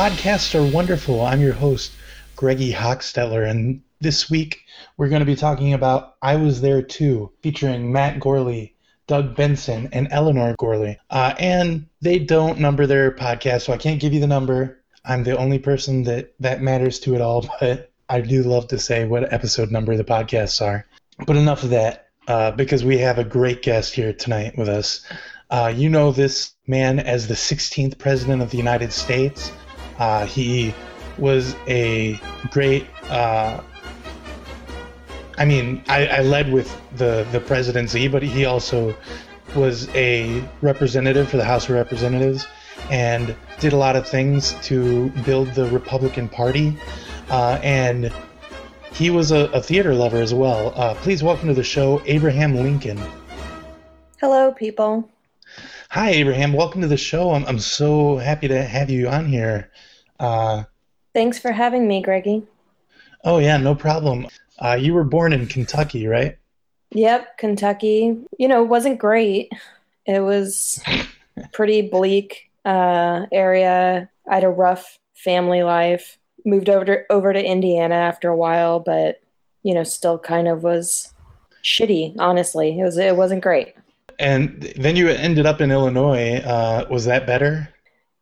Podcasts Are Wonderful. I'm your host, Greggy Hochstetler, and this week we're going to be talking about I Was There Too, featuring Matt Gourley, Doug Benson, and Eleanor Gourley. Uh, and they don't number their podcast, so I can't give you the number. I'm the only person that that matters to it all, but I do love to say what episode number the podcasts are. But enough of that, uh, because we have a great guest here tonight with us. Uh, you know this man as the 16th President of the United States. Uh, he was a great. Uh, I mean, I, I, led with the, the presidency, but he also was a representative for the House of Representatives and did a lot of things to build the Republican Party. Uh, and he was a, a, theater lover as well. Uh, please welcome to the show, Abraham Lincoln. Hello, people. Hi, Abraham. Welcome to the show. I'm, I'm so happy to have you on here. Uh, Thanks for having me, Greggy. Oh, yeah, no problem. Uh, you were born in Kentucky, right? Yep, Kentucky. You know, it wasn't great. It was pretty bleak uh, area. I had a rough family life. Moved over to over to Indiana after a while, but you know, still kind of was shitty. Honestly, it was it wasn't great. And then you ended up in Illinois. Uh, was that better?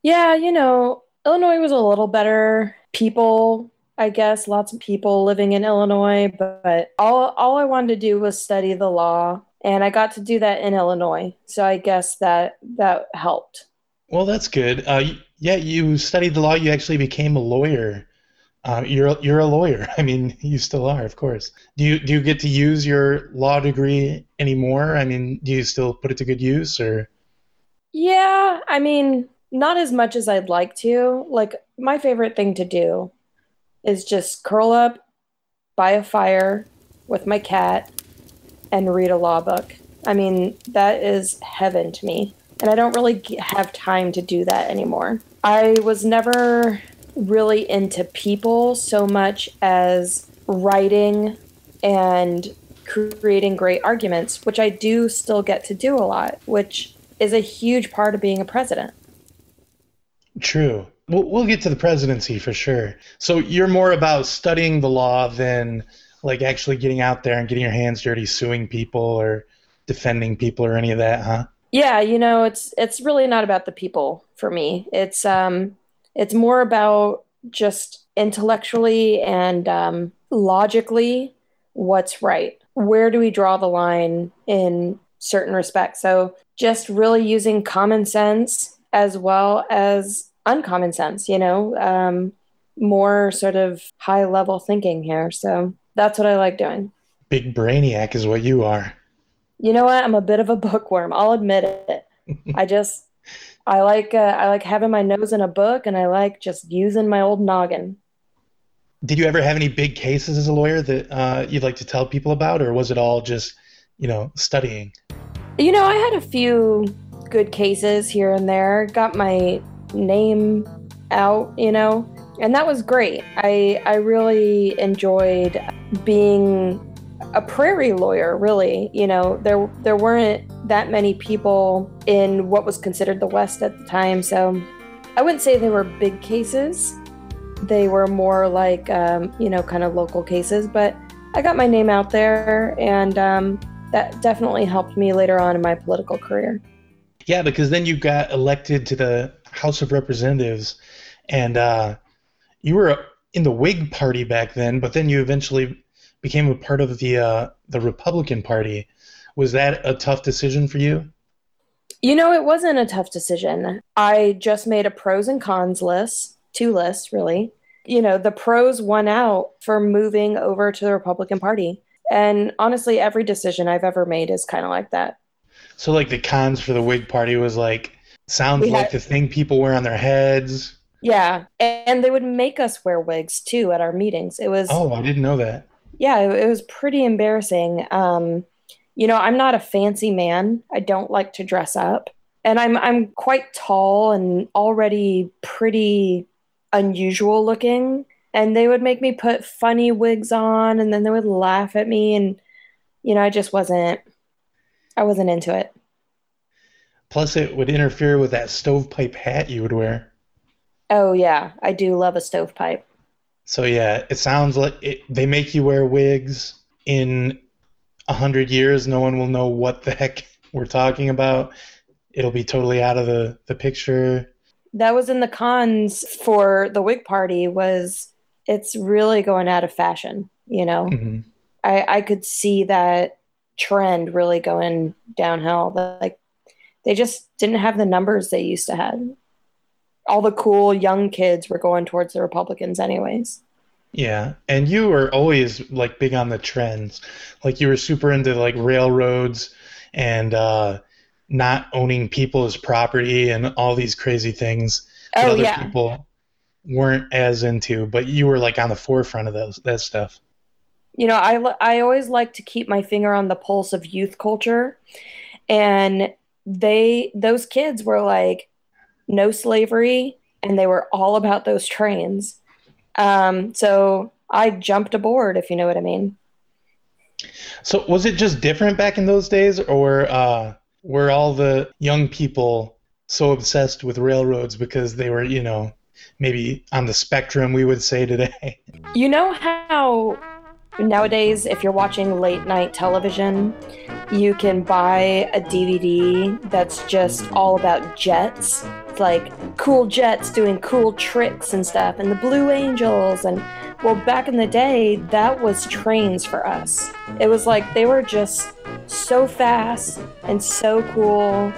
Yeah, you know, Illinois was a little better. People, I guess, lots of people living in Illinois, but all all I wanted to do was study the law, and I got to do that in Illinois. So I guess that that helped. Well, that's good. Uh, yeah, you studied the law. You actually became a lawyer. Uh, you're you're a lawyer. I mean, you still are, of course. Do you do you get to use your law degree anymore? I mean, do you still put it to good use, or? Yeah, I mean, not as much as I'd like to. Like my favorite thing to do is just curl up by a fire with my cat and read a law book. I mean, that is heaven to me. And I don't really have time to do that anymore. I was never really into people so much as writing and creating great arguments, which I do still get to do a lot, which is a huge part of being a president. True. We'll, we'll get to the presidency for sure. So you're more about studying the law than like actually getting out there and getting your hands dirty suing people or defending people or any of that, huh? Yeah, you know, it's it's really not about the people for me. It's um it's more about just intellectually and um, logically what's right. Where do we draw the line in certain respects? So, just really using common sense as well as uncommon sense, you know, um, more sort of high level thinking here. So, that's what I like doing. Big brainiac is what you are. You know what? I'm a bit of a bookworm. I'll admit it. I just I like uh, I like having my nose in a book, and I like just using my old noggin. Did you ever have any big cases as a lawyer that uh, you'd like to tell people about, or was it all just you know studying? You know, I had a few good cases here and there. Got my name out, you know, and that was great. I I really enjoyed being a prairie lawyer really. You know there there weren't that many people in what was considered the west at the time so i wouldn't say they were big cases. They were more like um, you know kind of local cases but i got my name out there and um, that definitely helped me later on in my political career. Yeah because then you got elected to the house of representatives and uh, you were in the whig party back then but then you eventually became a part of the uh, the Republican Party. Was that a tough decision for you? You know, it wasn't a tough decision. I just made a pros and cons list, two lists really. You know, the pros won out for moving over to the Republican Party. And honestly, every decision I've ever made is kind of like that. So, like the cons for the Whig Party was like, sounds we like had, the thing people wear on their heads. Yeah. And they would make us wear wigs too at our meetings. It was. Oh, I didn't know that yeah, it, it was pretty embarrassing. Um, you know, I'm not a fancy man. I don't like to dress up. And I'm I'm quite tall and already pretty unusual looking. And they would make me put funny wigs on and then they would laugh at me and you know, I just wasn't I wasn't into it. Plus it would interfere with that stovepipe hat you would wear. Oh yeah, I do love a stovepipe. So yeah, it sounds like it, they make you wear wigs. In a hundred years, no one will know what the heck we're talking about. It'll be totally out of the, the picture. That was in the cons for the wig party. Was it's really going out of fashion? You know, hmm I I could see that trend really going downhill. Like they just didn't have the numbers they used to have. All the cool young kids were going towards the Republicans, anyways. Yeah, and you were always like big on the trends. Like you were super into like railroads and uh, not owning people as property and all these crazy things that Oh other yeah, people weren't as into. But you were like on the forefront of those that stuff. you know, I I always like to keep my finger on the pulse of youth culture, and they those kids were like no slavery, and they were all about those trains. Um, so I jumped aboard, if you know what I mean. So was it just different back in those days, or uh, were all the young people so obsessed with railroads because they were, you know, maybe on the spectrum we would say today? You know how nowadays, if you're watching late night television, you can buy a DVD that's just all about jets. Like cool jets doing cool tricks and stuff, and the Blue Angels. And well, back in the day, that was trains for us. It was like they were just so fast and so cool.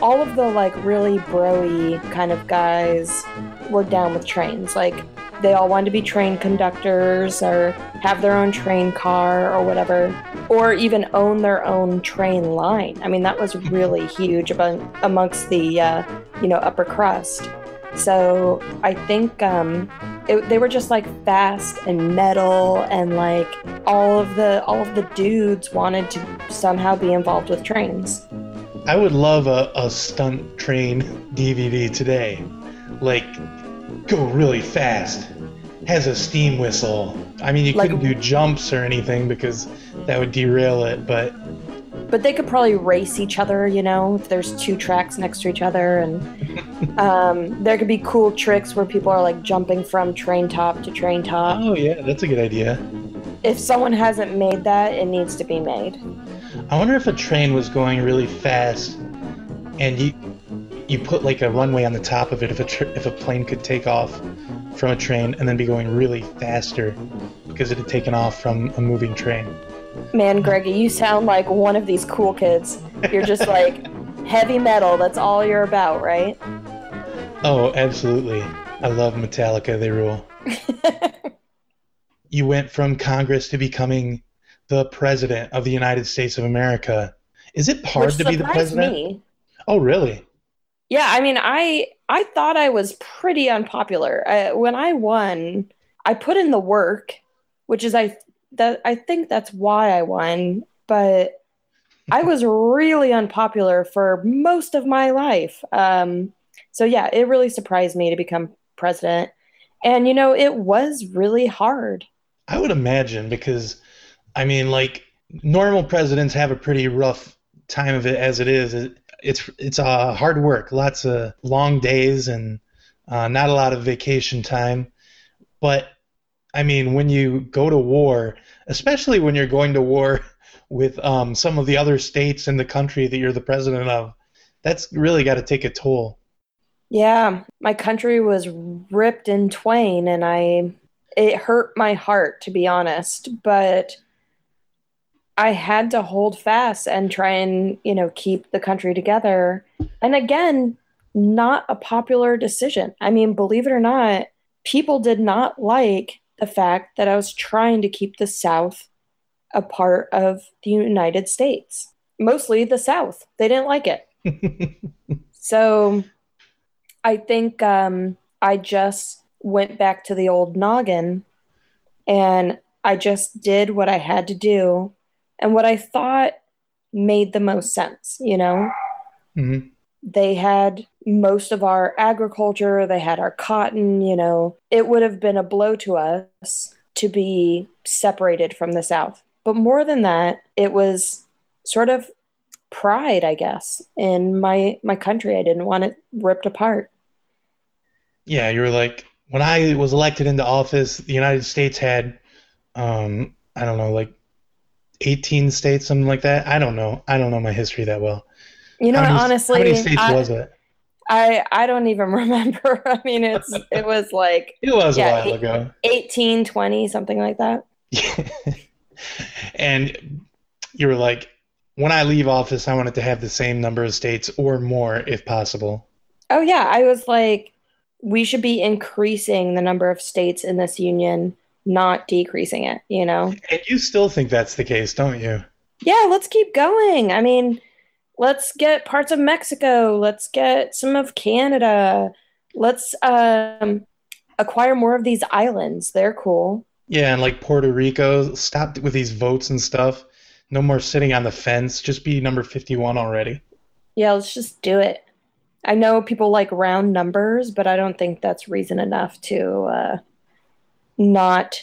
All of the like really broy kind of guys were down with trains. Like they all wanted to be train conductors or have their own train car or whatever, or even own their own train line. I mean, that was really huge among, amongst the uh, you know upper crust. So I think um, it, they were just like fast and metal, and like all of the all of the dudes wanted to somehow be involved with trains. I would love a, a stunt train DVD today. Like, go really fast. Has a steam whistle. I mean, you Like- couldn't do jumps or anything because that would derail it, but But they could probably race each other, you know, if there's two tracks next to each other. And um, there could be cool tricks where people are like jumping from train top to train top. oh, yeah, that's a good idea. If someone hasn't made that, it needs to be made. I wonder if a train was going really fast and you you put like a runway on the top of it if a tr- if a plane could take off from a train and then be going really faster because it had taken off from a moving train. Man, Greggy, you sound like one of these cool kids. You're just like heavy metal. That's all you're about, right? Oh, absolutely. I love Metallica, they rule. You went from Congress to becoming the president of the United States of America. Is it hard Which to be the president? me. Oh, really? Yeah, I mean, I I thought I was pretty unpopular. I, when I won, I put in the work, which is I that I think that's why I won, but I was really unpopular for most of my life. Um, so yeah, it really surprised me to become president. And you know, it was really hard. I would imagine because, I mean, like normal presidents have a pretty rough time of it as it is. It, it's it's uh, hard work, lots of long days, and uh, not a lot of vacation time. But I mean, when you go to war, especially when you're going to war with um, some of the other states in the country that you're the president of, that's really got to take a toll. Yeah, my country was ripped in twain and I it hurt my heart to be honest, but I had to hold fast and try and, you know, keep the country together. And again, not a popular decision. I mean, believe it or not, people did not like the fact that I was trying to keep the South a part of the United States. Mostly the South. They didn't like it. So I think um, I just went back to the old noggin and I just did what I had to do and what I thought made the most sense, you know? Mhm. They had most of our agriculture, they had our cotton, you know. It would have been a blow to us to be separated from the South. But more than that, it was sort of pride, I guess, in my my country. I didn't want it ripped apart. Yeah, you were like, when I was elected into office, the United States had, um, I don't know, like 18 states, something like that. I don't know. I don't know my history that well. You know, how many, honestly, how many states I, was it? I I don't even remember. I mean, it's it was like It was yeah, a while eight- ago. 18, 20, something like that. and you were like, when I leave office, I want it to have the same number of states or more if possible. Oh yeah, I was like, we should be increasing the number of states in this union, not decreasing it. You know? And you still think that's the case, don't you? Yeah, let's keep going. I mean, let's get parts of Mexico. Let's get some of Canada. Let's um, acquire more of these islands. They're cool. Yeah, and like Puerto Rico, stop with these votes and stuff. No more sitting on the fence. Just be number 51 already. Yeah, let's just do it. I know people like round numbers, but I don't think that's reason enough to uh, not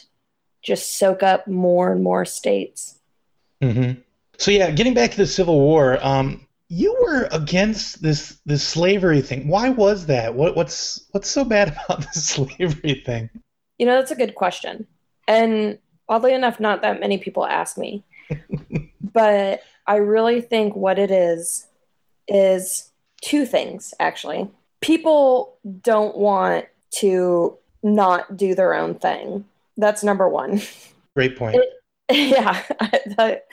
just soak up more and more states. hmm So yeah, getting back to the Civil War, um, you were against this this slavery thing. Why was that? What what's what's so bad about the slavery thing? You know, that's a good question. And oddly enough, not that many people ask me. but I really think what it is is two things, actually. People don't want to not do their own thing. That's number one. Great point. yeah, that-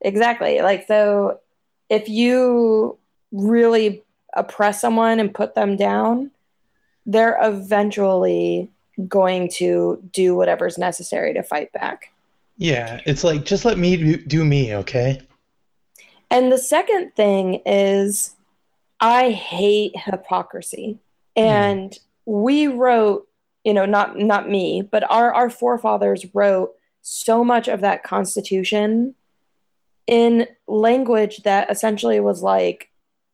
exactly. Like, so if you really oppress someone and put them down, they're eventually going to do whatever's necessary to fight back. Yeah, it's like just let me do, do me, okay? And the second thing is, I hate hypocrisy. Hmm. And we wrote, you know, not not me, but our our forefathers wrote so much of that Constitution in language that essentially was like,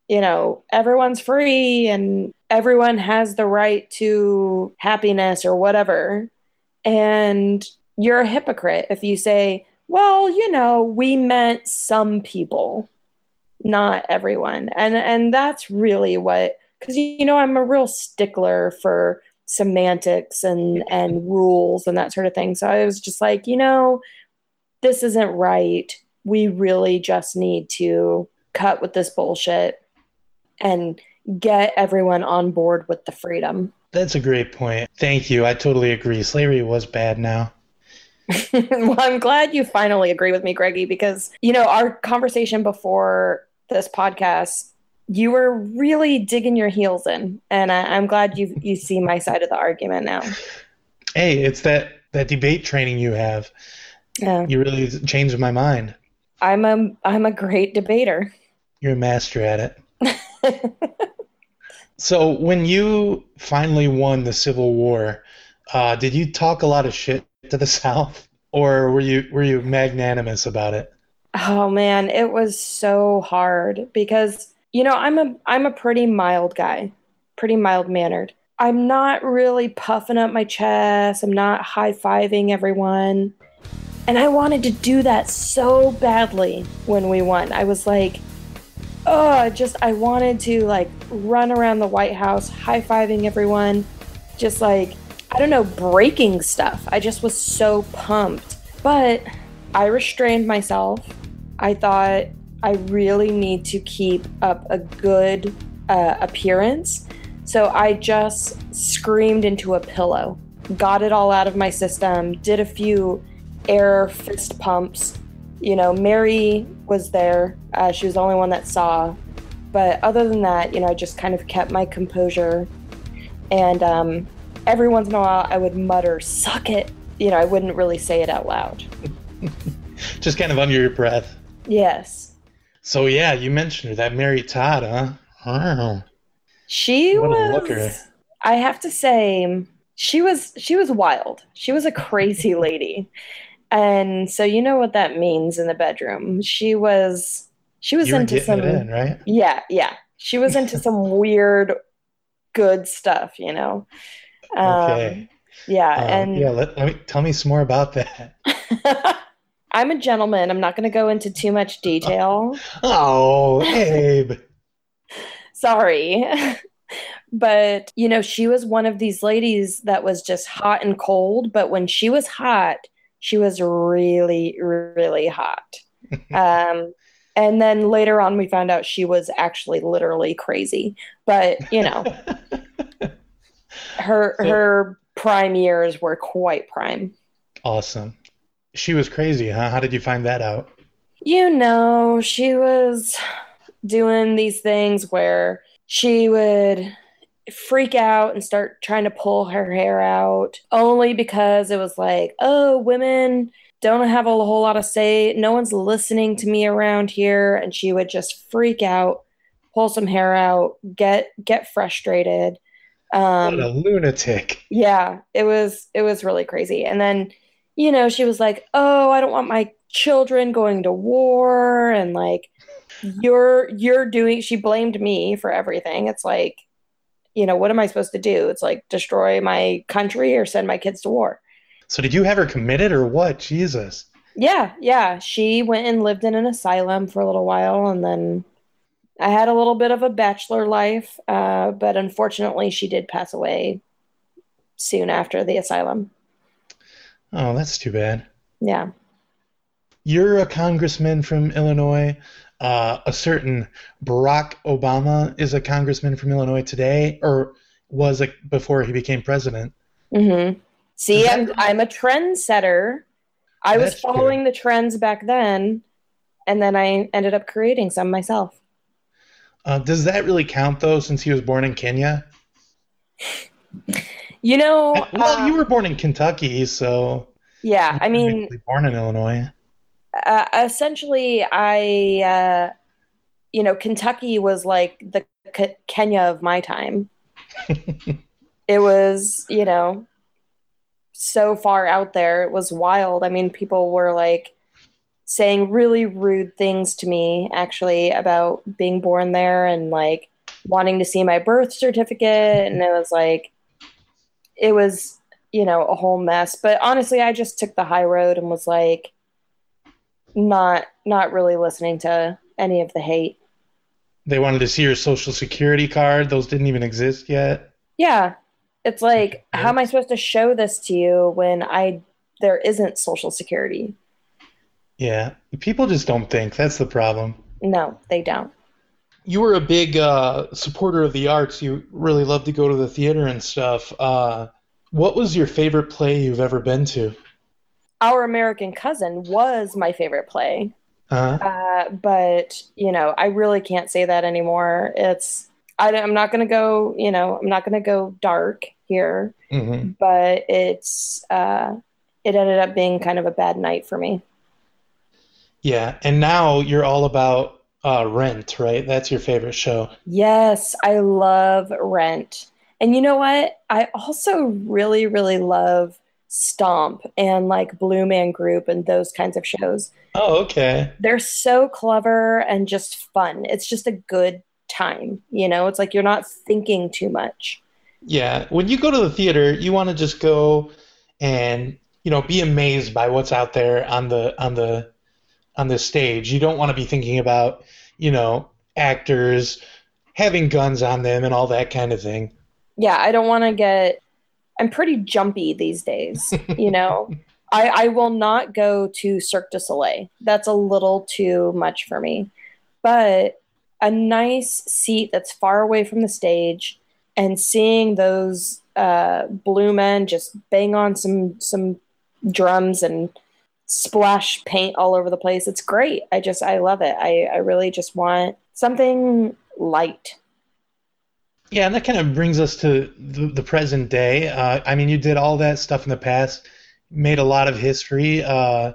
you know, everyone's free and everyone has the right to happiness or whatever. And you're a hypocrite if you say, well, you know, we meant some people, not everyone. And and that's really what cuz you know, I'm a real stickler for semantics and and rules and that sort of thing. So I was just like, you know, this isn't right. We really just need to cut with this bullshit and get everyone on board with the freedom. That's a great point. Thank you. I totally agree. Slavery was bad now. well, I'm glad you finally agree with me, Greggy, because you know our conversation before this podcast, you were really digging your heels in, and I, I'm glad you you see my side of the argument now. Hey, it's that that debate training you have. Yeah, You really changed my mind. I'm a I'm a great debater. You're a master at it. So when you finally won the Civil War, uh, did you talk a lot of shit to the South, or were you were you magnanimous about it? Oh man, it was so hard because you know, I'm a I'm a pretty mild guy, pretty mild mannered. I'm not really puffing up my chest. I'm not high-fiving everyone. And I wanted to do that so badly when we won. I was like, oh, just I wanted to like run around the White House high-fiving everyone, just like I don't know, breaking stuff. I just was so pumped. But I restrained myself. I thought I really need to keep up a good uh, appearance. So I just screamed into a pillow, got it all out of my system, did a few air fist pumps. You know, Mary was there. Uh, she was the only one that saw. But other than that, you know, I just kind of kept my composure. And um, every once in a while, I would mutter, suck it. You know, I wouldn't really say it out loud. Just kind of under your breath. Yes. So yeah, you mentioned her, that Mary Todd, huh? Wow. She What a was looker. I have to say she was she was wild. She was a crazy lady. And so you know what that means in the bedroom. She was she was You into some in, right? Yeah, yeah. She was into some weird good stuff, you know. Um, Okay. Yeah, Uh, and yeah, let, let me tell me some more about that. I'm a gentleman. I'm not going to go into too much detail. Oh, Abe. Sorry. but you know, she was one of these ladies that was just hot and cold. But when she was hot, she was really, really hot. um, and then later on, we found out she was actually literally crazy. But you know, her So- her prime years were quite prime. Awesome. She was crazy, huh? How did you find that out? You know, she was doing these things where she would freak out and start trying to pull her hair out only because it was like, oh, women don't have a whole lot of say. No one's listening to me around here. And she would just freak out, pull some hair out, get get frustrated. Um, what a lunatic. yeah, it was it was really crazy. And then, you know, she was like, "Oh, I don't want my children going to war." And like, you're you're doing. She blamed me for everything. It's like, you know, what am I supposed to do? It's like destroy my country or send my kids to war. So did you have her committed or what? Jesus. Yeah, yeah. She went and lived in an asylum for a little while, and then I had a little bit of a bachelor life. Uh, but unfortunately, she did pass away soon after the asylum. Oh, that's too bad. Yeah. You're a congressman from Illinois. Uh, a certain Barack Obama is a congressman from Illinois today, or was it before he became president. Mm-hmm. See, that- I'm I'm a trendsetter. I was That's true. following the trends back then, and then I ended up creating some myself. Uh, does that really count though, since he was born in Kenya? You know, well, uh, you were born in Kentucky, so yeah. I mean, born in Illinois. uh, essentially, I, uh, you know, Kentucky was like the K- Kenya of my time. it was, you know, so far out there. It was wild. I mean, people were like saying really rude things to me actually about being born there and like wanting to see my birth certificate. And it was like, it was, you know, a whole mess. But honestly, I just took the high road and was like, not not really listening to any of the hate. They wanted to see your social security card. Those didn't even exist yet. Yeah. It's like how am I supposed to show this to you when I there isn't social security? Yeah, people just don't think. That's the problem. No, they don't. You were a big uh, supporter of the arts. You really love to go to the theater and stuff. Uh, what was your favorite play you've ever been to? Our American Cousin was my favorite play. Uh, Uh, but, you know, I really can't say that anymore. It's I, I'm not going to go, you know, I'm not going to go dark here, mhm. but it's uh, it ended up being kind of a bad night for me. Yeah, and now you're all about uh, Rent, right? That's your favorite show. Yes, I love Rent. And you know what? I also really, really love Stomp and like Blue Man Group and those kinds of shows. Oh, okay. They're so clever and just fun. It's just a good time. You know, it's like you're not thinking too much. Yeah, when you go to the theater, you want to just go and you know be amazed by what's out there on the on the on the stage. You don't want to be thinking about you know actors having guns on them and all that kind of thing. Yeah, I don't want to get. I'm pretty jumpy these days. You know, I, I will not go to Cirque du Soleil. That's a little too much for me. But a nice seat that's far away from the stage and seeing those uh, blue men just bang on some some drums and splash paint all over the place. It's great. I just I love it. I, I really just want something light. Yeah, and that kind of brings us to the, the present day. Uh, I mean, you did all that stuff in the past, made a lot of history, uh,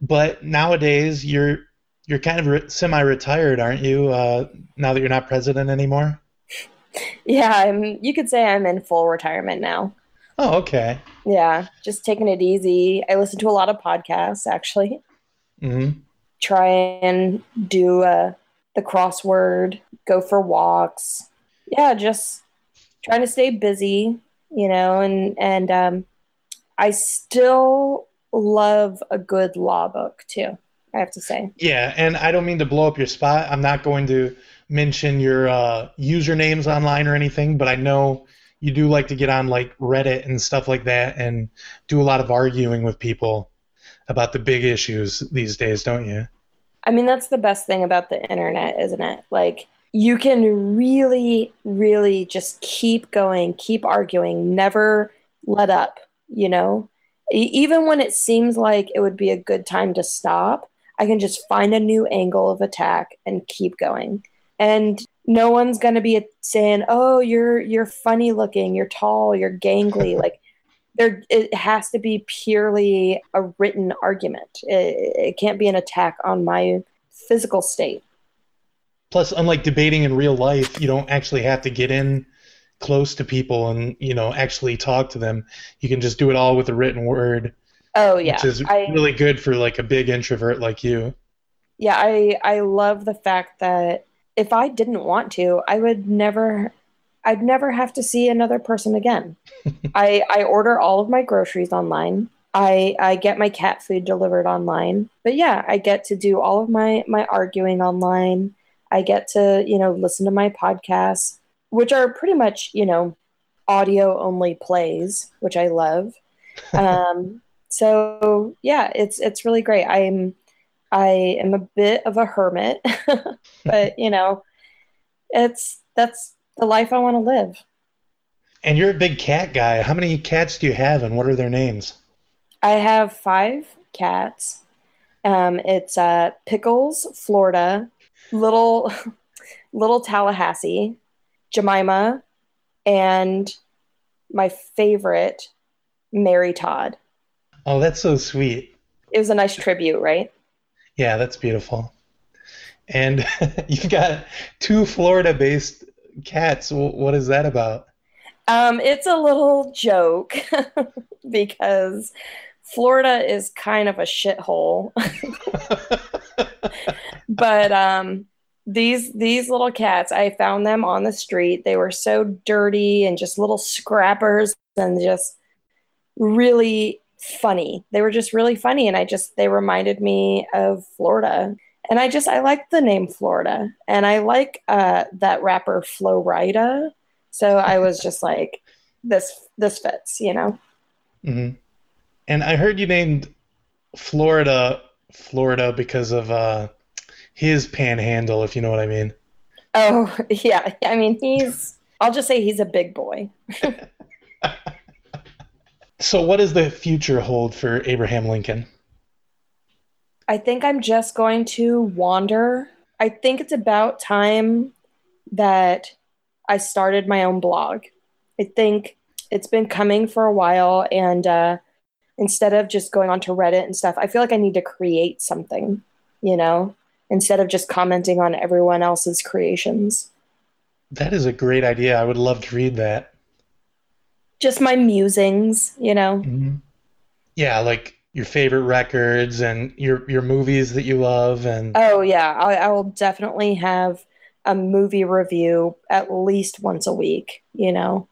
but nowadays you're you're kind of re- semi-retired, aren't you? Uh, now that you're not president anymore. Yeah, I'm you could say I'm in full retirement now. Oh, okay. Yeah, just taking it easy. I listen to a lot of podcasts actually. hmm Try and do uh, the crossword, go for walks. Yeah, just trying to stay busy, you know, and and um, I still love a good law book too. I have to say. Yeah, and I don't mean to blow up your spot. I'm not going to mention your uh, usernames online or anything, but I know you do like to get on like Reddit and stuff like that and do a lot of arguing with people about the big issues these days, don't you? I mean, that's the best thing about the internet, isn't it? Like, you can really, really just keep going, keep arguing, never let up, you know? Even when it seems like it would be a good time to stop, I can just find a new angle of attack and keep going. And no one's going to be saying, "Oh, you're you're funny looking, you're tall, you're gangly." like there it has to be purely a written argument. It, it can't be an attack on my physical state. Plus, unlike debating in real life, you don't actually have to get in close to people and you know actually talk to them. You can just do it all with a written word. Oh yeah, which is I, really good for like a big introvert like you. Yeah, I I love the fact that if I didn't want to, I would never I'd never have to see another person again. I I order all of my groceries online. I I get my cat food delivered online. But yeah, I get to do all of my my arguing online. I get to, you know, listen to my podcasts, which are pretty much, you know, audio only plays, which I love. um so yeah, it's it's really great. I'm I am a bit of a hermit, but you know, it's that's the life I want to live. And you're a big cat guy. How many cats do you have, and what are their names? I have five cats. Um, it's uh, Pickles, Florida, little little Tallahassee, Jemima, and my favorite, Mary Todd. Oh, that's so sweet. It was a nice tribute, right? Yeah, that's beautiful. And you've got two Florida based cats. What is that about? Um, it's a little joke because Florida is kind of a shithole. but um, these these little cats, I found them on the street. They were so dirty and just little scrappers and just really funny. They were just really funny, and I just they reminded me of Florida. And I just I like the name Florida, and I like uh, that rapper Flo Rida. So I was just like, this this fits, you know. Mm-hmm. And I heard you named Florida Florida because of uh, his panhandle, if you know what I mean. Oh yeah, I mean he's. I'll just say he's a big boy. So, what does the future hold for Abraham Lincoln? I think I'm just going to wander. I think it's about time that I started my own blog. I think it's been coming for a while, and uh, instead of just going onto Reddit and stuff, I feel like I need to create something, you know, instead of just commenting on everyone else's creations. That is a great idea. I would love to read that just my musings, you know. Mm-hmm. Yeah, like your favorite records and your your movies that you love and Oh yeah, I, I will definitely have a movie review at least once a week, you know.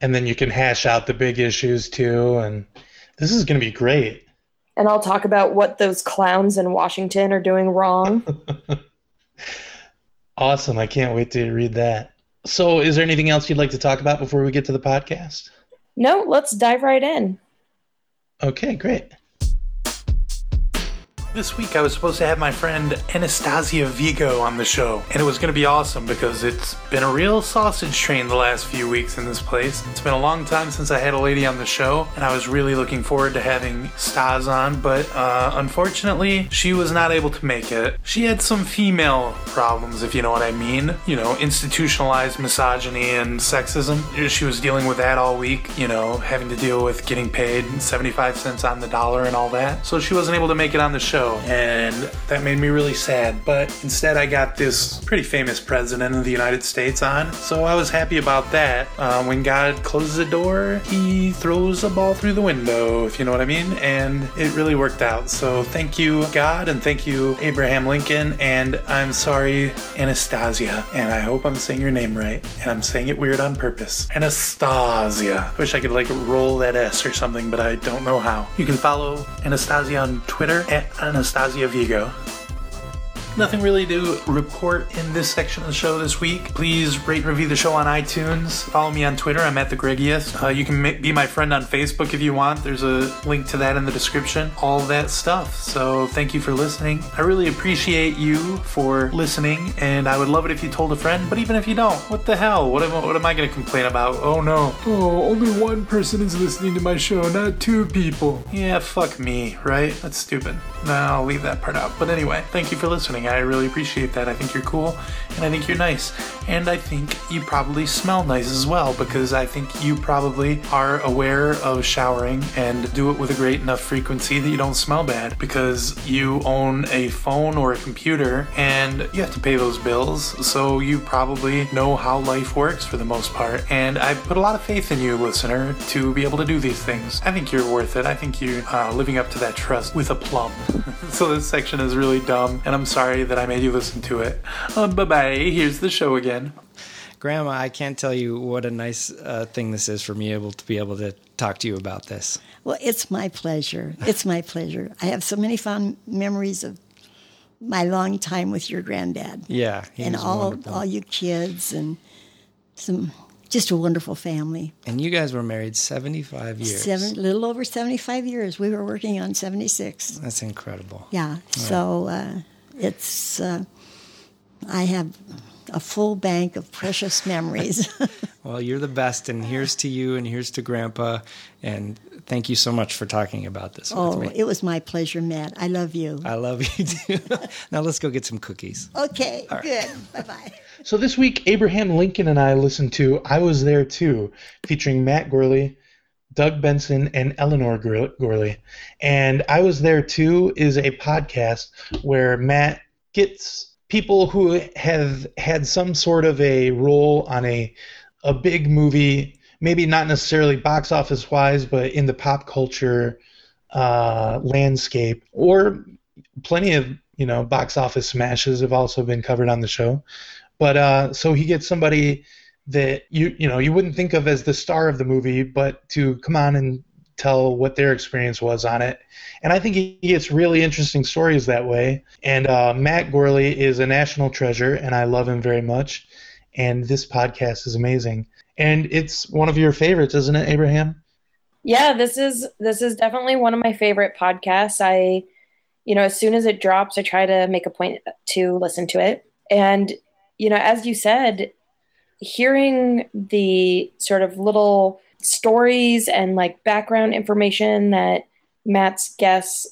And then you can hash out the big issues too and this is going to be great. And I'll talk about what those clowns in Washington are doing wrong. awesome. I can't wait to read that. So, is there anything else you'd like to talk about before we get to the podcast? No, let's dive right in. Okay, great. This week I was supposed to have my friend Anastasia Vigo on the show, and it was going to be awesome because it's been a real sausage train the last few weeks in this place. It's been a long time since I had a lady on the show, and I was really looking forward to having Stas on, but uh, unfortunately, she was not able to make it. She had some female problems, if you know what I mean. You know, institutionalized misogyny and sexism. She was dealing with that all week, you know, having to deal with getting paid 75 cents on the dollar and all that. So she wasn't able to make it on the show and that made me really sad. But instead, I got this pretty famous president of the United States on, so I was happy about that. Uh, when God closes a door, he throws a ball through the window, if you know what I mean, and it really worked out. So thank you, God, and thank you, Abraham Lincoln, and I'm sorry, Anastasia, and I hope I'm saying your name right, and I'm saying it weird on purpose. Anastasia. I Wish I could like roll that S or something, but I don't know how. You can follow Anastasia on Twitter at Vigo. Nothing really to report in this section of the show this week. Please rate and review the show on iTunes. Follow me on Twitter. I'm at the Greggiest. Uh, you can ma- be my friend on Facebook if you want. There's a link to that in the description. All that stuff. So thank you for listening. I really appreciate you for listening, and I would love it if you told a friend. But even if you don't, what the hell? What am, what am I going to complain about? Oh no. Oh, only one person is listening to my show, not two people. Yeah, fuck me, right? That's stupid. No, I'll leave that part out. But anyway, thank you for listening. I really appreciate that. I think you're cool, and I think you're nice. And I think you probably smell nice as well, because I think you probably are aware of showering and do it with a great enough frequency that you don't smell bad, because you own a phone or a computer and you have to pay those bills, so you probably know how life works for the most part. And I put a lot of faith in you, listener, to be able to do these things. I think you're worth it. I think you're uh, living up to that trust with a plum. so this section is really dumb, and I'm sorry that I made you listen to it. Uh, bye bye. Here's the show again. Grandma, I can't tell you what a nice uh, thing this is for me able to be able to talk to you about this. Well, it's my pleasure. It's my pleasure. I have so many fond memories of my long time with your granddad. Yeah, and all wonderful. all you kids and some just a wonderful family. And you guys were married 75 years. Seven, little over 75 years. We were working on 76. That's incredible. Yeah. So uh, it's, uh, I have a full bank of precious memories. well, you're the best. And here's to you and here's to Grandpa. And thank you so much for talking about this oh, it was my pleasure, Matt. I love you. I love you too. now let's go get some cookies. Okay, right. good. bye bye. So this week, Abraham Lincoln and I listened to I Was There Too, featuring Matt Gourley, Doug Benson, and Eleanor Gourley. And I Was There Too is a podcast where Matt gets people who have had some sort of a role on a a big movie, maybe not necessarily box office wise, but in the pop culture uh, landscape, or plenty of you know box office smashes have also been covered on the show. But uh, so he gets somebody that you you know you wouldn't think of as the star of the movie, but to come on and tell what their experience was on it. And I think he gets really interesting stories that way. And uh, Matt Gourley is a national treasure, and I love him very much. And this podcast is amazing. And it's one of your favorites, isn't it, Abraham? Yeah, this is this is definitely one of my favorite podcasts. I, you know, as soon as it drops, I try to make a point to listen to it. And you know, as you said, hearing the sort of little stories and like background information that Matt's guests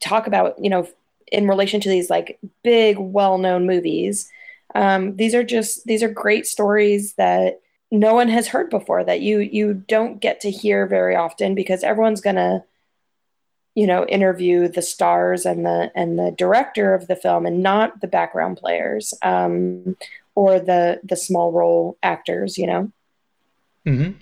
talk about, you know, in relation to these like big, well known movies. Um, these are just these are great stories that no one has heard before that you you don't get to hear very often because everyone's gonna you know interview the stars and the and the director of the film and not the background players um, or the the small role actors you know mm-hmm.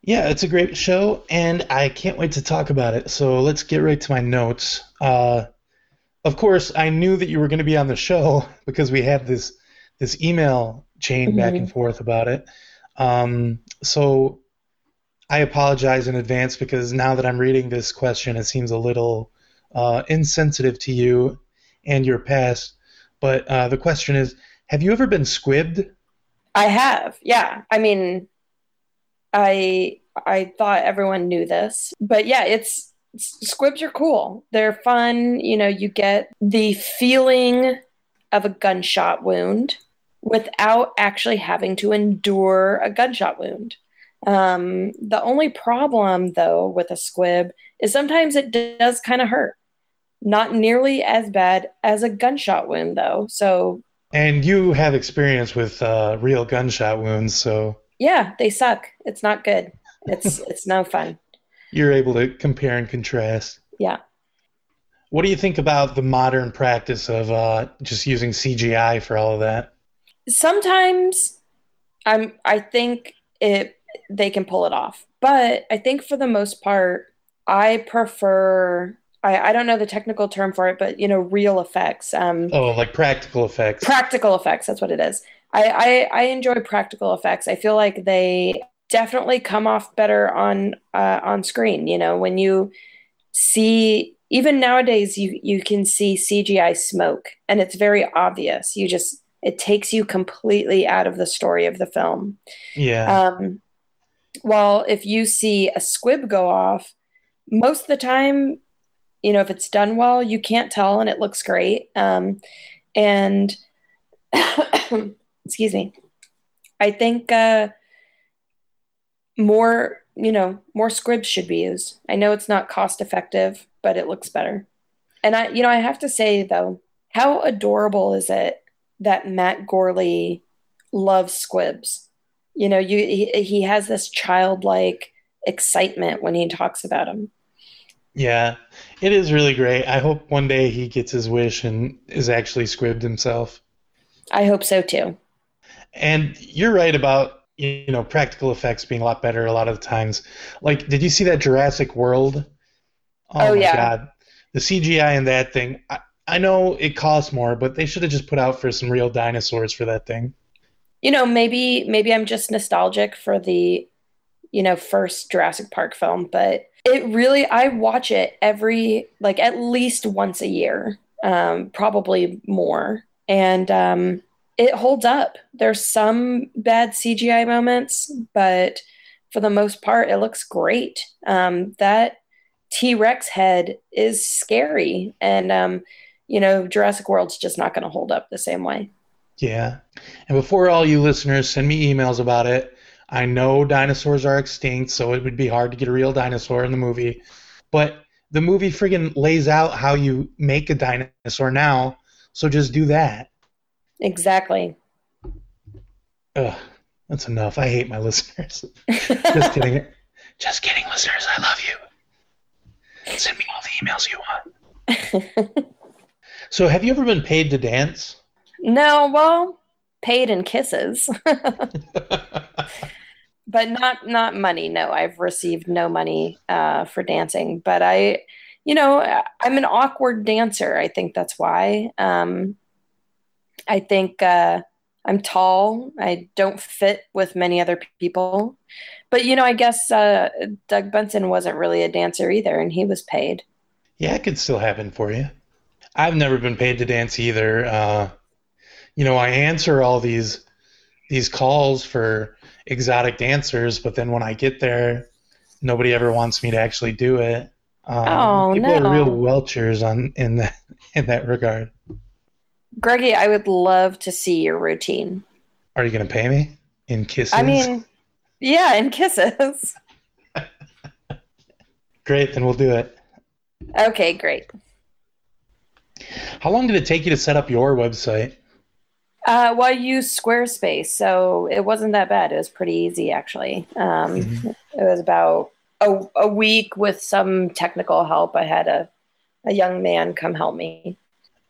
yeah it's a great show and i can't wait to talk about it so let's get right to my notes uh, of course i knew that you were going to be on the show because we had this this email chain mm-hmm. back and forth about it um, so I apologize in advance because now that I'm reading this question, it seems a little uh, insensitive to you and your past. But uh, the question is Have you ever been squibbed? I have, yeah. I mean, I I thought everyone knew this, but yeah, it's squibs are cool. They're fun. You know, you get the feeling of a gunshot wound without actually having to endure a gunshot wound. Um, the only problem, though, with a squib is sometimes it does kind of hurt. Not nearly as bad as a gunshot wound, though. So. And you have experience with uh, real gunshot wounds, so. Yeah, they suck. It's not good. It's it's no fun. You're able to compare and contrast. Yeah. What do you think about the modern practice of uh, just using CGI for all of that? Sometimes, I'm. I think it they can pull it off. But I think for the most part, I prefer I, I don't know the technical term for it, but you know, real effects. Um, oh, like practical effects. Practical effects. That's what it is. I, I, I enjoy practical effects. I feel like they definitely come off better on uh, on screen. You know, when you see even nowadays you you can see CGI smoke and it's very obvious. You just it takes you completely out of the story of the film. Yeah. Um, well, if you see a squib go off, most of the time, you know, if it's done well, you can't tell and it looks great. Um, and excuse me, I think uh, more, you know, more squibs should be used. I know it's not cost effective, but it looks better. And I, you know, I have to say though, how adorable is it that Matt Gourley loves squibs? You know, you he, he has this childlike excitement when he talks about them. Yeah, it is really great. I hope one day he gets his wish and is actually squibbed himself. I hope so too. And you're right about you know practical effects being a lot better a lot of the times. Like, did you see that Jurassic World? Oh, yeah. Oh, the CGI in that thing. I, I know it costs more, but they should have just put out for some real dinosaurs for that thing. You know, maybe maybe I'm just nostalgic for the you know first Jurassic Park film, but it really I watch it every like at least once a year, um, probably more, and um, it holds up. There's some bad CGI moments, but for the most part, it looks great. Um, that T Rex head is scary, and um, you know Jurassic World's just not going to hold up the same way. Yeah. And before all you listeners send me emails about it, I know dinosaurs are extinct, so it would be hard to get a real dinosaur in the movie. But the movie friggin' lays out how you make a dinosaur now, so just do that. Exactly. Ugh, that's enough. I hate my listeners. just kidding. Just kidding, listeners. I love you. Send me all the emails you want. so, have you ever been paid to dance? No, well, paid in kisses. but not not money. No, I've received no money uh, for dancing. But I, you know, I'm an awkward dancer. I think that's why. Um, I think uh, I'm tall. I don't fit with many other people. But you know, I guess uh, Doug Benson wasn't really a dancer either, and he was paid. Yeah, it could still happen for you. I've never been paid to dance either. Uh, you know, I answer all these these calls for exotic dancers, but then when I get there, nobody ever wants me to actually do it. Um, Oh, people no. are real welchers on in that in that regard. Greggy, I would love to see your routine. Are you going to pay me in kisses? I mean, yeah, in kisses. great, then we'll do it. Okay, great. How long did it take you to set up your website? Uh, well, I used Squarespace, so it wasn't that bad. It was pretty easy, actually. Um, Mhm. It was about a, a week with some technical help. I had a, a young man come help me.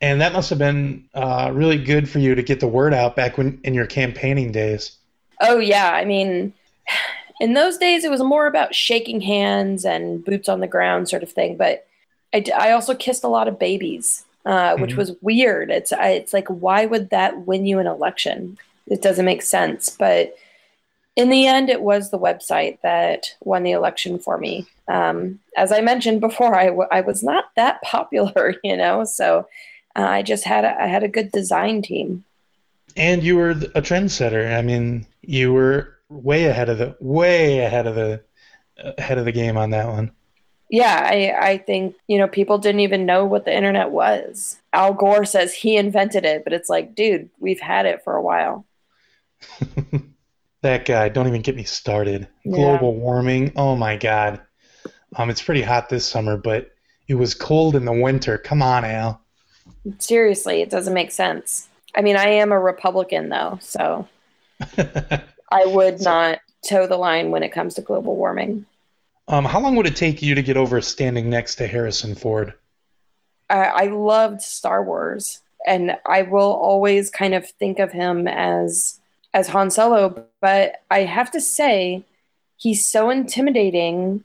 And that must have been uh, really good for you to get the word out back when in your campaigning days. Oh, yeah. I mean, in those days, it was more about shaking hands and boots on the ground sort of thing. But I, I also kissed a lot of babies, uh, which Mhm. was weird. It's, it's like, why would that win you an election? It doesn't make sense. But in the end, it was the website that won the election for me. Um, as I mentioned before, I, w- I was not that popular, you know, so uh, I just had a, I had a good design team. And you were a trendsetter. I mean, you were way ahead of the way ahead of the ahead of the game on that one. Yeah, I, I think, you know, people didn't even know what the internet was. Al Gore says he invented it, but it's like, dude, we've had it for a while. That guy, don't even get me started. Yeah. Global warming. Oh my god. Um, it's pretty hot this summer, but it was cold in the winter. Come on, Al. Seriously, it doesn't make sense. I mean, I am a Republican, though, so I would not toe the line when it comes to global warming. Um, how long would it take you to get over standing next to Harrison Ford? I, I loved Star Wars, and I will always kind of think of him as as Han Solo. But I have to say, he's so intimidating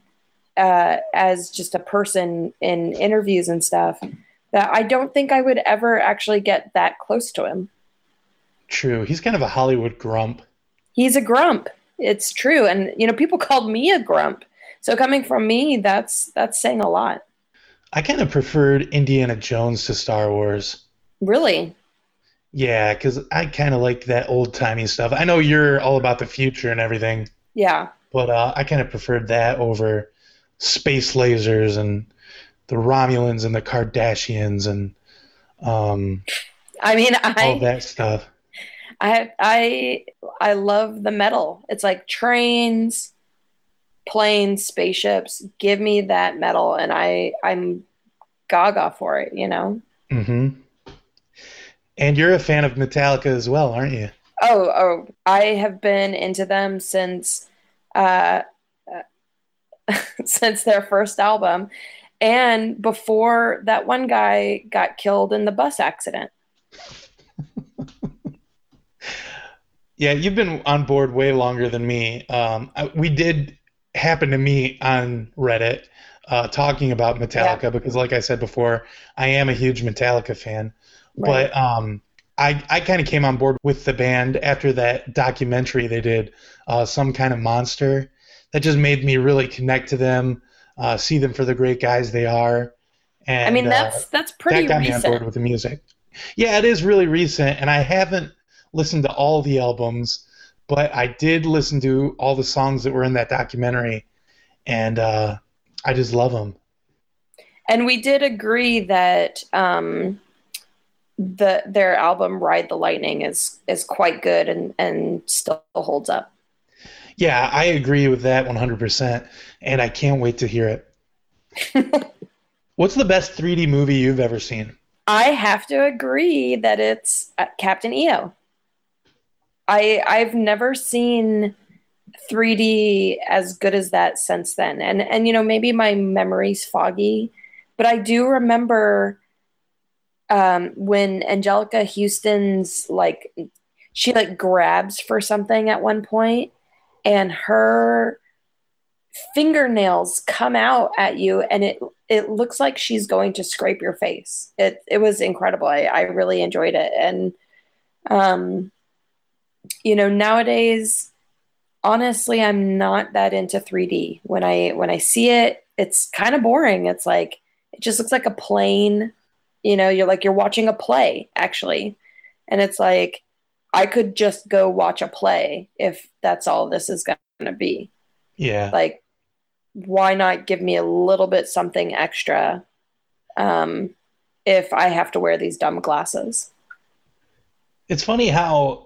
uh, as just a person in interviews and stuff that I don't think I would ever actually get that close to him. True. He's kind of a Hollywood grump. He's a grump. It's true, and you know, people called me a grump. So coming from me, that's that's saying a lot. I kind of preferred Indiana Jones to Star Wars. Really? Yeah, because I kind of like that old timey stuff. I know you're all about the future and everything, Yeah. but uh, I kind of preferred that over space lasers and the Romulans and the Kardashians and um, I mean, all that stuff. I I I love the metal. It's like trains, planes, spaceships. Give me that metal, and I I'm gaga for it. You know. hmm And you're a fan of Metallica as well, aren't you? Oh oh, I have been into them since uh, uh, since their first album, and before that one guy got killed in the bus accident. Yeah, you've been on board way longer than me. Um, I, we did happen to me on Reddit uh, talking about Metallica because, like I said before, I am a huge Metallica fan. Right. But um, I, I kind of came on board with the band after that documentary they did, uh, Some Kind of Monster. That just made me really connect to them, uh, see them for the great guys they are. And I mean, uh, that's that's pretty that got me on board with the music. Yeah, it is really recent, and I haven't listened to all the albums, but I did listen to all the songs that were in that documentary, and uh, I just love them. And we did agree that um, the their album "Ride the Lightning" is is quite good and and still holds up. Yeah, I agree with that 100%, and I can't wait to hear it. What's the best 3D movie you've ever seen? I have to agree that it's uh, Captain EO. I I've never seen 3D as good as that since then. And and you know, maybe my memory's foggy, but I do remember um when Anjelica Huston's like she like grabs for something at one point and her fingernails come out at you and it it looks like she's going to scrape your face. It it was incredible. I, I really enjoyed it. And um you know, nowadays honestly I'm not that into 3D. When I when I see it, it's kind of boring. It's like it just looks like a plane, you know, you're like you're watching a play actually. And it's like I could just go watch a play if that's all this is going to be Yeah. like why not give me a little bit something extra um if i have to wear these dumb glasses It's funny how,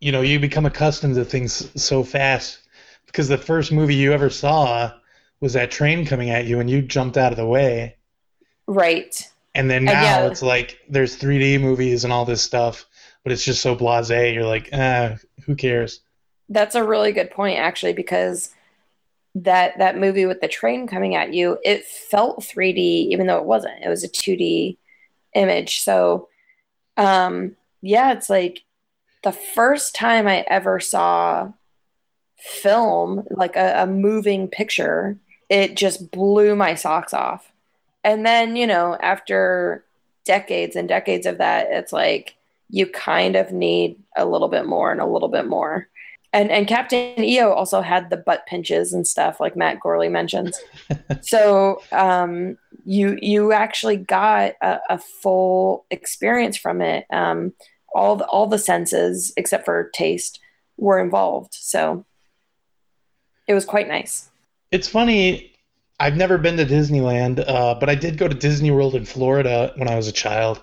you know, you become accustomed to things so fast because the first movie you ever saw was that train coming at you and you jumped out of the way. right And then And now yeah. it's like there's 3D movies and all this stuff, but it's just so blasé. You're like, ah, who cares? that's a really good point actually because that that movie with the train coming at you it felt 3d even though it wasn't it was a 2d image so um yeah it's like the first time i ever saw film like a, a moving picture it just blew my socks off and then you know after decades and decades of that it's like you kind of need a little bit more and a little bit more and and Captain EO also had the butt pinches and stuff like Matt Gourley mentions. so um, you you actually got a, a full experience from it. Um, all the, all the senses except for taste were involved. So it was quite nice. It's funny. I've never been to Disneyland, uh, but I did go to Disney World in Florida when I was a child.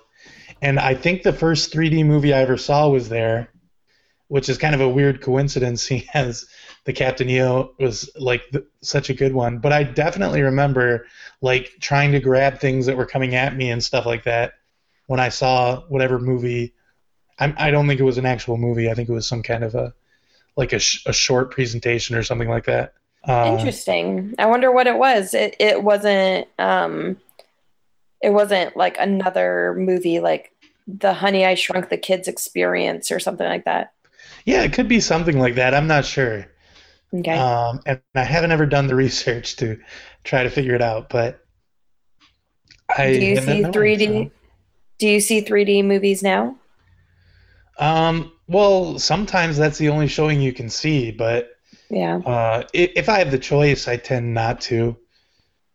And I think the first 3D movie I ever saw was there, which is kind of a weird coincidence, seeing as the Captain EO was like th- such a good one. But I definitely remember like trying to grab things that were coming at me and stuff like that when I saw whatever movie. I, I don't think it was an actual movie. I think it was some kind of a like a, sh- a short presentation or something like that. Uh, Interesting. I wonder what it was. It it wasn't um it wasn't like another movie like the Honey I Shrunk the Kids experience or something like that. Yeah, it could be something like that. I'm not sure. Okay. Um, and I haven't ever done the research to try to figure it out, but I Do you see 3D? Do you see 3D movies now? Um, well, sometimes that's the only showing you can see, but Yeah. uh, i- if I have the choice, I tend not to.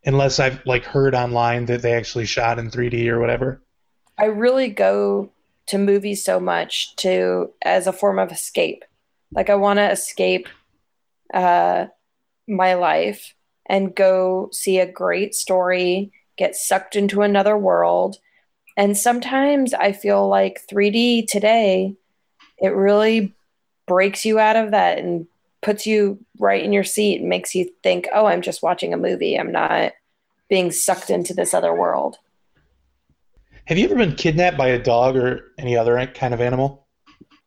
unless I've like heard online that they actually shot in 3D or whatever. I really go to movies so much to as a form of escape. Like I want to escape uh, my life and go see a great story, get sucked into another world. And sometimes I feel like 3D today, it really breaks you out of that and puts you right in your seat and makes you think, oh, I'm just watching a movie. I'm not being sucked into this other world. Have you ever been kidnapped by a dog or any other kind of animal?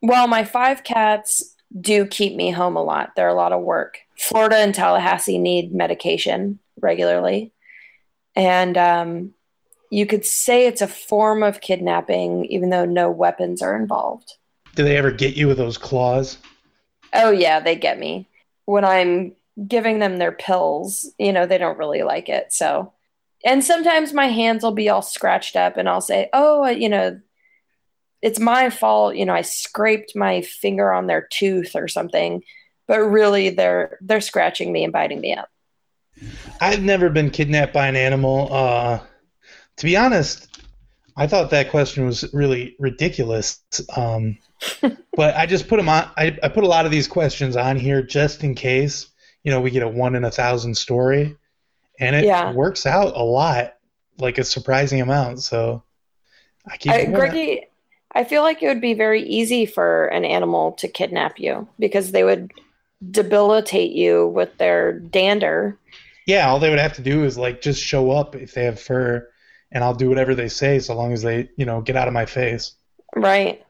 Well, my five cats do keep me home a lot. They're a lot of work. Florida and Tallahassee need medication regularly. And um, you could say it's a form of kidnapping, even though no weapons are involved. Do they ever get you with those claws? Oh, yeah, they get me. When I'm giving them their pills, you know, they don't really like it. So, and sometimes my hands will be all scratched up and I'll say, oh, you know, it's my fault. You know, I scraped my finger on their tooth or something, but really they're, they're scratching me and biting me up. I've never been kidnapped by an animal. Uh, to be honest, I thought that question was really ridiculous. Um, but I just put them on. I, I put a lot of these questions on here just in case, you know, we get a one in a thousand story, and it Yeah. works out a lot, like a surprising amount. So I keep. I. Greggy, I feel like it would be very easy for an animal to kidnap you because they would debilitate you with their dander. Yeah, all they would have to do is like just show up if they have fur, and I'll do whatever they say, so long as they, you know, get out of my face. Right.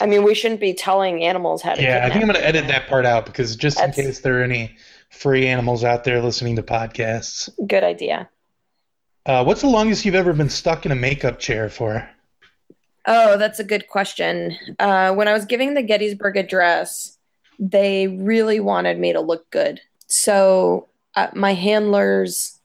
I mean, we shouldn't be telling animals how to Yeah, I think I'm going to edit that part out because just in case there are any free animals out there listening to podcasts. Good idea. Uh, what's the longest you've ever been stuck in a makeup chair for? Oh, that's a good question. Uh, when I was giving the Gettysburg Address, they really wanted me to look good. So uh, my handlers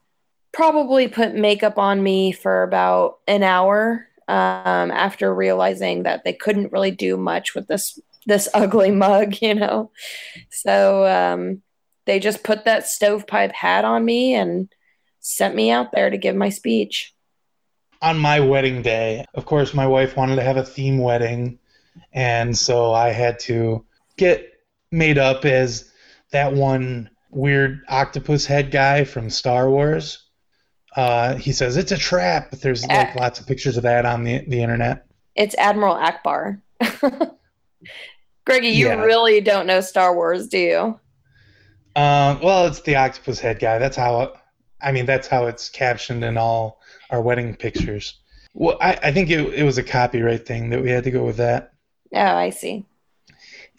probably put makeup on me for about an hour um, after realizing that they couldn't really do much with this this ugly mug, you know. So um, they just put that stovepipe hat on me and sent me out there to give my speech. On my wedding day, of course, my wife wanted to have a theme wedding, and so I had to get made up as that one weird octopus head guy from Star Wars. Uh, he says it's a trap, but there's like lots of pictures of that on the the internet. It's Admiral Ackbar. Greggy, you Yeah. really don't know Star Wars, do you? Um, well, it's the octopus head guy. That's how. I mean, that's how it's captioned in all our wedding pictures. Well, I, I think it, it was a copyright thing that we had to go with that. Oh, I see.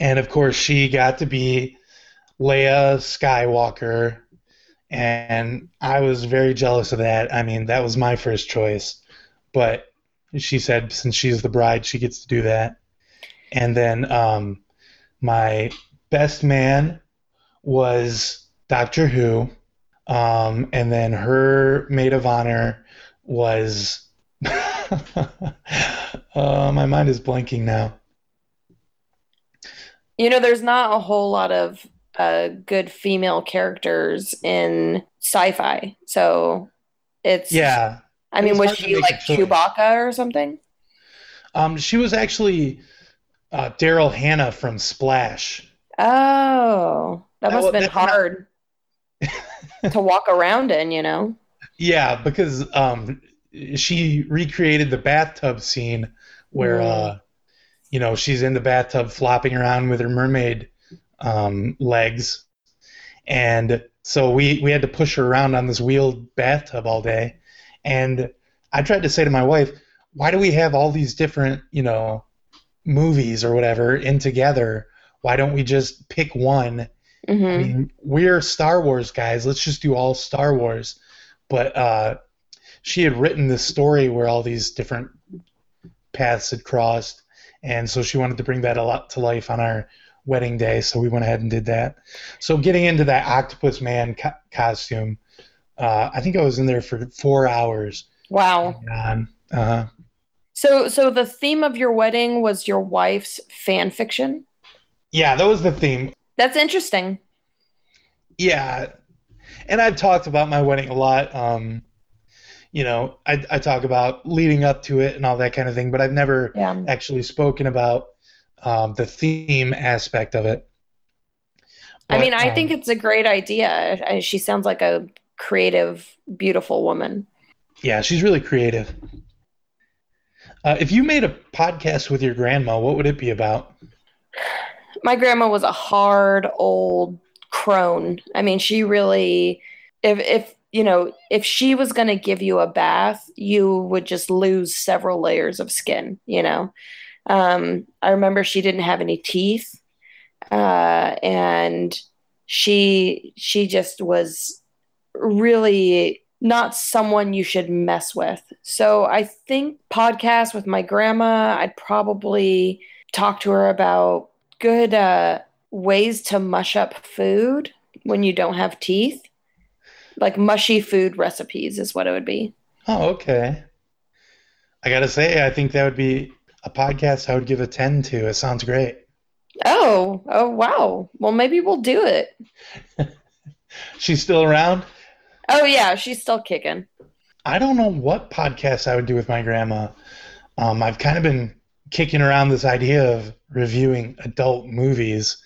And of course, she got to be Leia Skywalker, and I was very jealous of that. I mean, that was my first choice, but she said since she's the bride, she gets to do that. And then um, my best man was Doctor Who, um, and then her maid of honor was. uh, my mind is blanking now. You know, there's not a whole lot of uh, good female characters in sci-fi, so it's Yeah, I mean, It's was she like. Chewbacca or something? Um, she was actually uh, Daryl Hannah from Splash. Oh, that That must wa- have been not- hard to walk around in. You know? Yeah, because um, she recreated the bathtub scene where, Mm. uh, you know, she's in the bathtub flopping around with her mermaid um, legs, and so we we had to push her around on this wheeled bathtub all day. And I tried to say to my wife, "Why do we have all these different, you know, movies or whatever in together? Why don't we just pick one I hmm mean, we're Star Wars guys. Let's just do all Star Wars. But uh, she had written this story where all these different paths had crossed, and so she wanted to bring that a lot to life on our wedding day. So we went ahead and did that. So getting into that Octopus Man co- costume, uh, I think I was in there for four hours. Wow. Um, uh, So, so the theme of your wedding was your wife's fan fiction. yeah, that was the theme. That's interesting. Yeah, and I've talked about my wedding a lot. Um, you know, I, I talk about leading up to it and all that kind of thing, but I've never Yeah. actually spoken about um, the theme aspect of it. I mean, I um, think it's a great idea. She sounds like a creative, beautiful woman. yeah, she's really creative. Uh, if you made a podcast with your grandma, what would it be about? My grandma was a hard old crone. I mean, she really, if if you know, if she was going to give you a bath, you would just lose several layers of skin. You know, um, I remember she didn't have any teeth, uh, and she she just was really not someone you should mess with. So I think podcast with my grandma, I'd probably talk to her about good uh, ways to mush up food when you don't have teeth. Like mushy food recipes is what it would be. Oh, okay. I gotta say, I think that would be a podcast I would give a 10 to. It sounds great. Oh, oh wow. Well, maybe we'll do it. She's still around? Oh yeah, she's still kicking. I don't know what podcast I would do with my grandma. Um, I've kind of been kicking around this idea of reviewing adult movies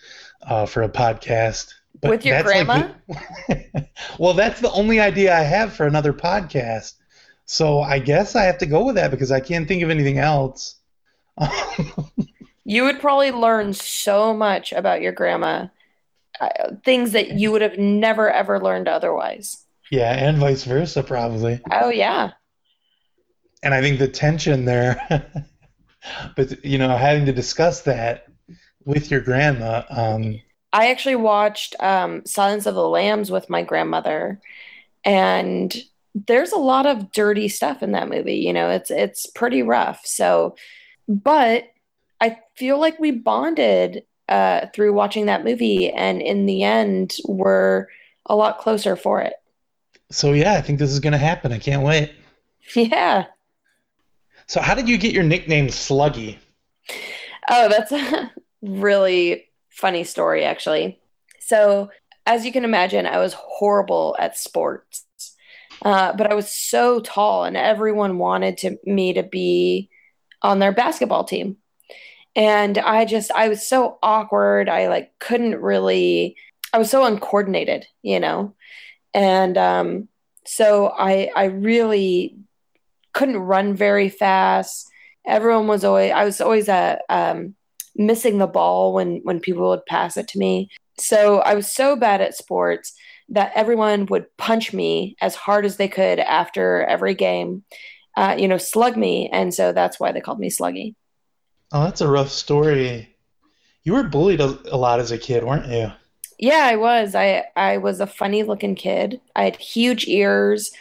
uh, for a podcast. But With your that's like grandma? the- well, that's the only idea I have for another podcast. So I guess I have to go with that because I can't think of anything else. You would probably learn so much about your grandma, uh, things that you would have never ever learned otherwise. yeah, and vice versa, probably. Oh yeah. and I think the tension there, but you know, having to discuss that with your grandma, um, I actually watched um, Silence of the Lambs with my grandmother, and there's a lot of dirty stuff in that movie. You know, it's it's pretty rough. So, but I feel like we bonded uh, through watching that movie, and in the end, we're a lot closer for it. so yeah, I think this is gonna happen. I can't wait. Yeah. So, how did you get your nickname Sluggy? Oh, that's a really funny story, actually. So, as you can imagine, I was horrible at sports, uh, but I was so tall, and everyone wanted to me to be on their basketball team. And I just, I was so awkward. I like couldn't really, I was so uncoordinated, you know? And um, so I, I really couldn't run very fast. Everyone was always, I was always a, um, missing the ball when when people would pass it to me. So I was so bad at sports that everyone would punch me as hard as they could after every game, uh, you know, slug me, and so that's why they called me Sluggy. Oh, that's a rough story. You were bullied a, a lot as a kid, weren't you? Yeah, I was. I I was a funny looking kid. I had huge ears,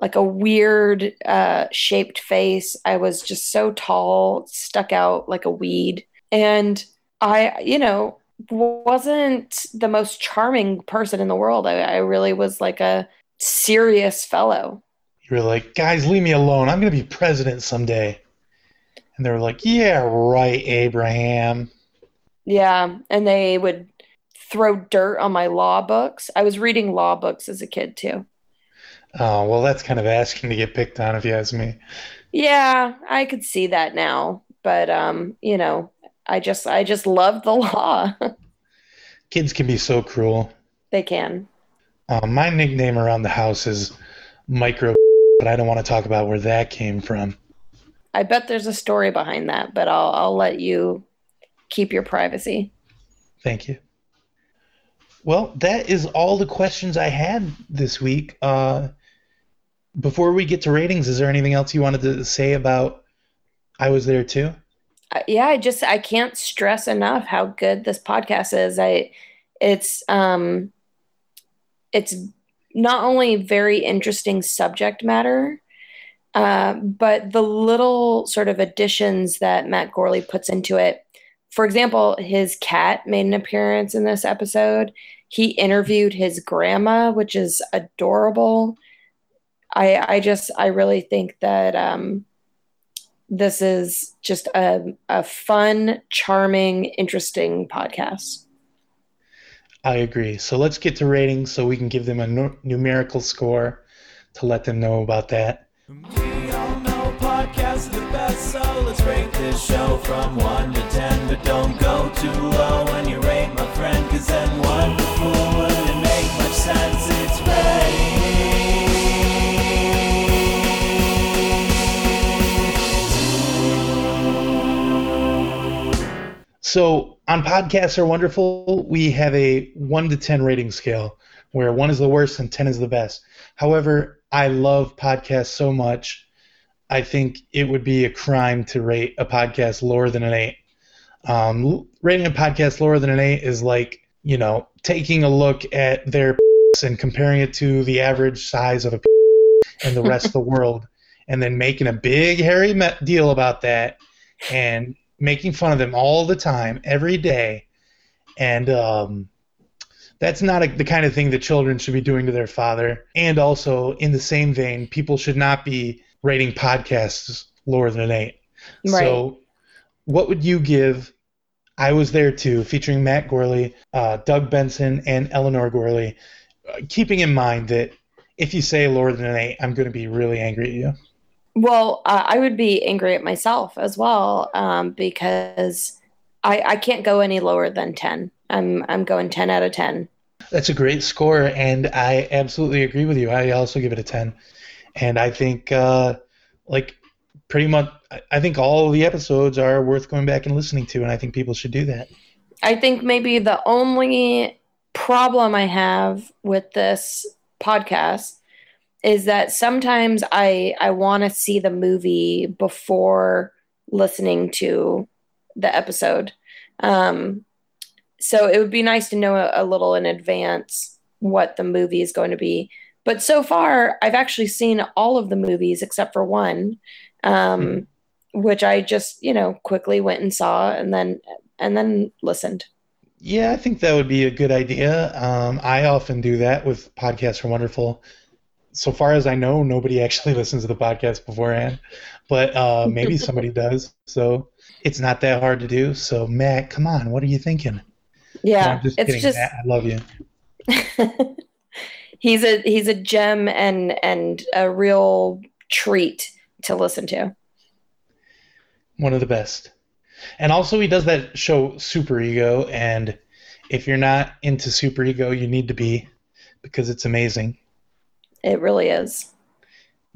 like a weird uh, shaped face. I was just so tall, stuck out like a weed. And I, you know, wasn't the most charming person in the world. I, I really was like a serious fellow. You were like, guys, leave me alone. I'm gonna be president someday. And they were like, yeah, right, Abraham. Yeah. And they would throw dirt on my law books. I was reading law books as a kid too. Oh, well, that's kind of asking to get picked on, if you ask me. Yeah, I could see that now. But um, you know, I just I just love the law. Kids can be so cruel. they can. Uh, my nickname around the house is Micro, but I don't want to talk about where that came from. I bet there's a story behind that, but I'll I'll let you keep your privacy. Thank you. Well, that is all the questions I had this week. Uh, before we get to ratings, is there anything else you wanted to say about I Was There Too? Uh, yeah, I just I can't stress enough how good this podcast is. I it's um it's not only very interesting subject matter, uh, but the little sort of additions that Matt Gourley puts into it. For example, his cat made an appearance in this episode. He interviewed his grandma, which is adorable. I I just I really think that um, this is just a, a fun, charming, interesting podcast. I agree. So let's get to ratings so we can give them a nu- numerical score to let them know about that. We all know podcasts are the best, so let's rate this show from 1 to 10. But don't go too low when you rate my friend, cause then wonderful wouldn't make much sense. It's So on podcasts are wonderful. We have a one to ten rating scale where one is the worst and ten is the best. However, I love podcasts so much. I think it would be a crime to rate a podcast lower than an eight. Um, rating a podcast lower than an eight is like you know taking a look at their and comparing it to the average size of a in the rest of the world, and then making a big hairy deal about that and making fun of them all the time, every day, and um, that's not a, the kind of thing that children should be doing to their father. And also, in the same vein, people should not be rating podcasts lower than an eight. Right. So, what would you give? I was there too, featuring Matt Gourley, uh, Doug Benson, and Eleanor Gourley. Uh, keeping in mind that if you say lower than an eight, I'm going to be really angry at you. Well, uh, I would be angry at myself as well um, because I, I can't go any lower than 10. I'm, I'm going 10 out of 10. That's a great score, and I absolutely agree with you. I also give it a 10. And I think, uh, like, pretty much, I- think all the episodes are worth going back and listening to, and I think people should do that. I think maybe the only problem I have with this podcast is that sometimes I I want to see the movie before listening to the episode. Um, so it would be nice to know a, a little in advance what the movie is going to be. But so far, I've actually seen all of the movies except for one, um, which I just you know quickly went and saw and then and then listened. Yeah, I think that would be a good idea. Um, I often do that with podcasts are wonderful. So far as I know, nobody actually listens to the podcast beforehand, but uh, maybe somebody does. So it's not that hard to do. So Matt, come on, what are you thinking? No, Yeah, I'm just it's kidding, just Matt. I love you. he's a he's a gem and and a real treat to listen to. One of the best. And also, he does that show Superego, and if you're not into Superego, you need to be because it's amazing. It really is.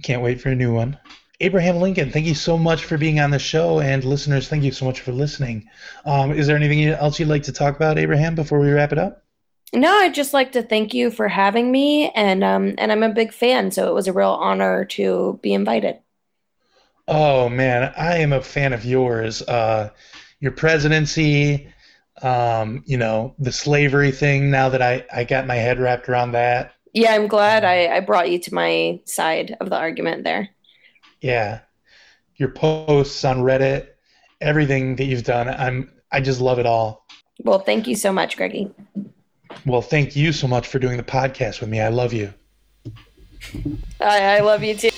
Can't wait for a new one. Abraham Lincoln, thank you so much for being on the show, and listeners, thank you so much for listening. Um, is there anything else you'd like to talk about, Abraham, before we wrap it up? No, I'd just like to thank you for having me, and um, and I'm a big fan, so it was a real honor to be invited. Oh man, I am a fan of yours. Uh, your presidency, um, you know, the slavery thing. Now that I I got my head wrapped around that, Yeah, I'm glad I, I brought you to my side of the argument there. yeah, your posts on Reddit, everything that you've done, I'm I just love it all. Well, thank you so much, Greggy. Well, thank you so much for doing the podcast with me. I love you. I, I love you too.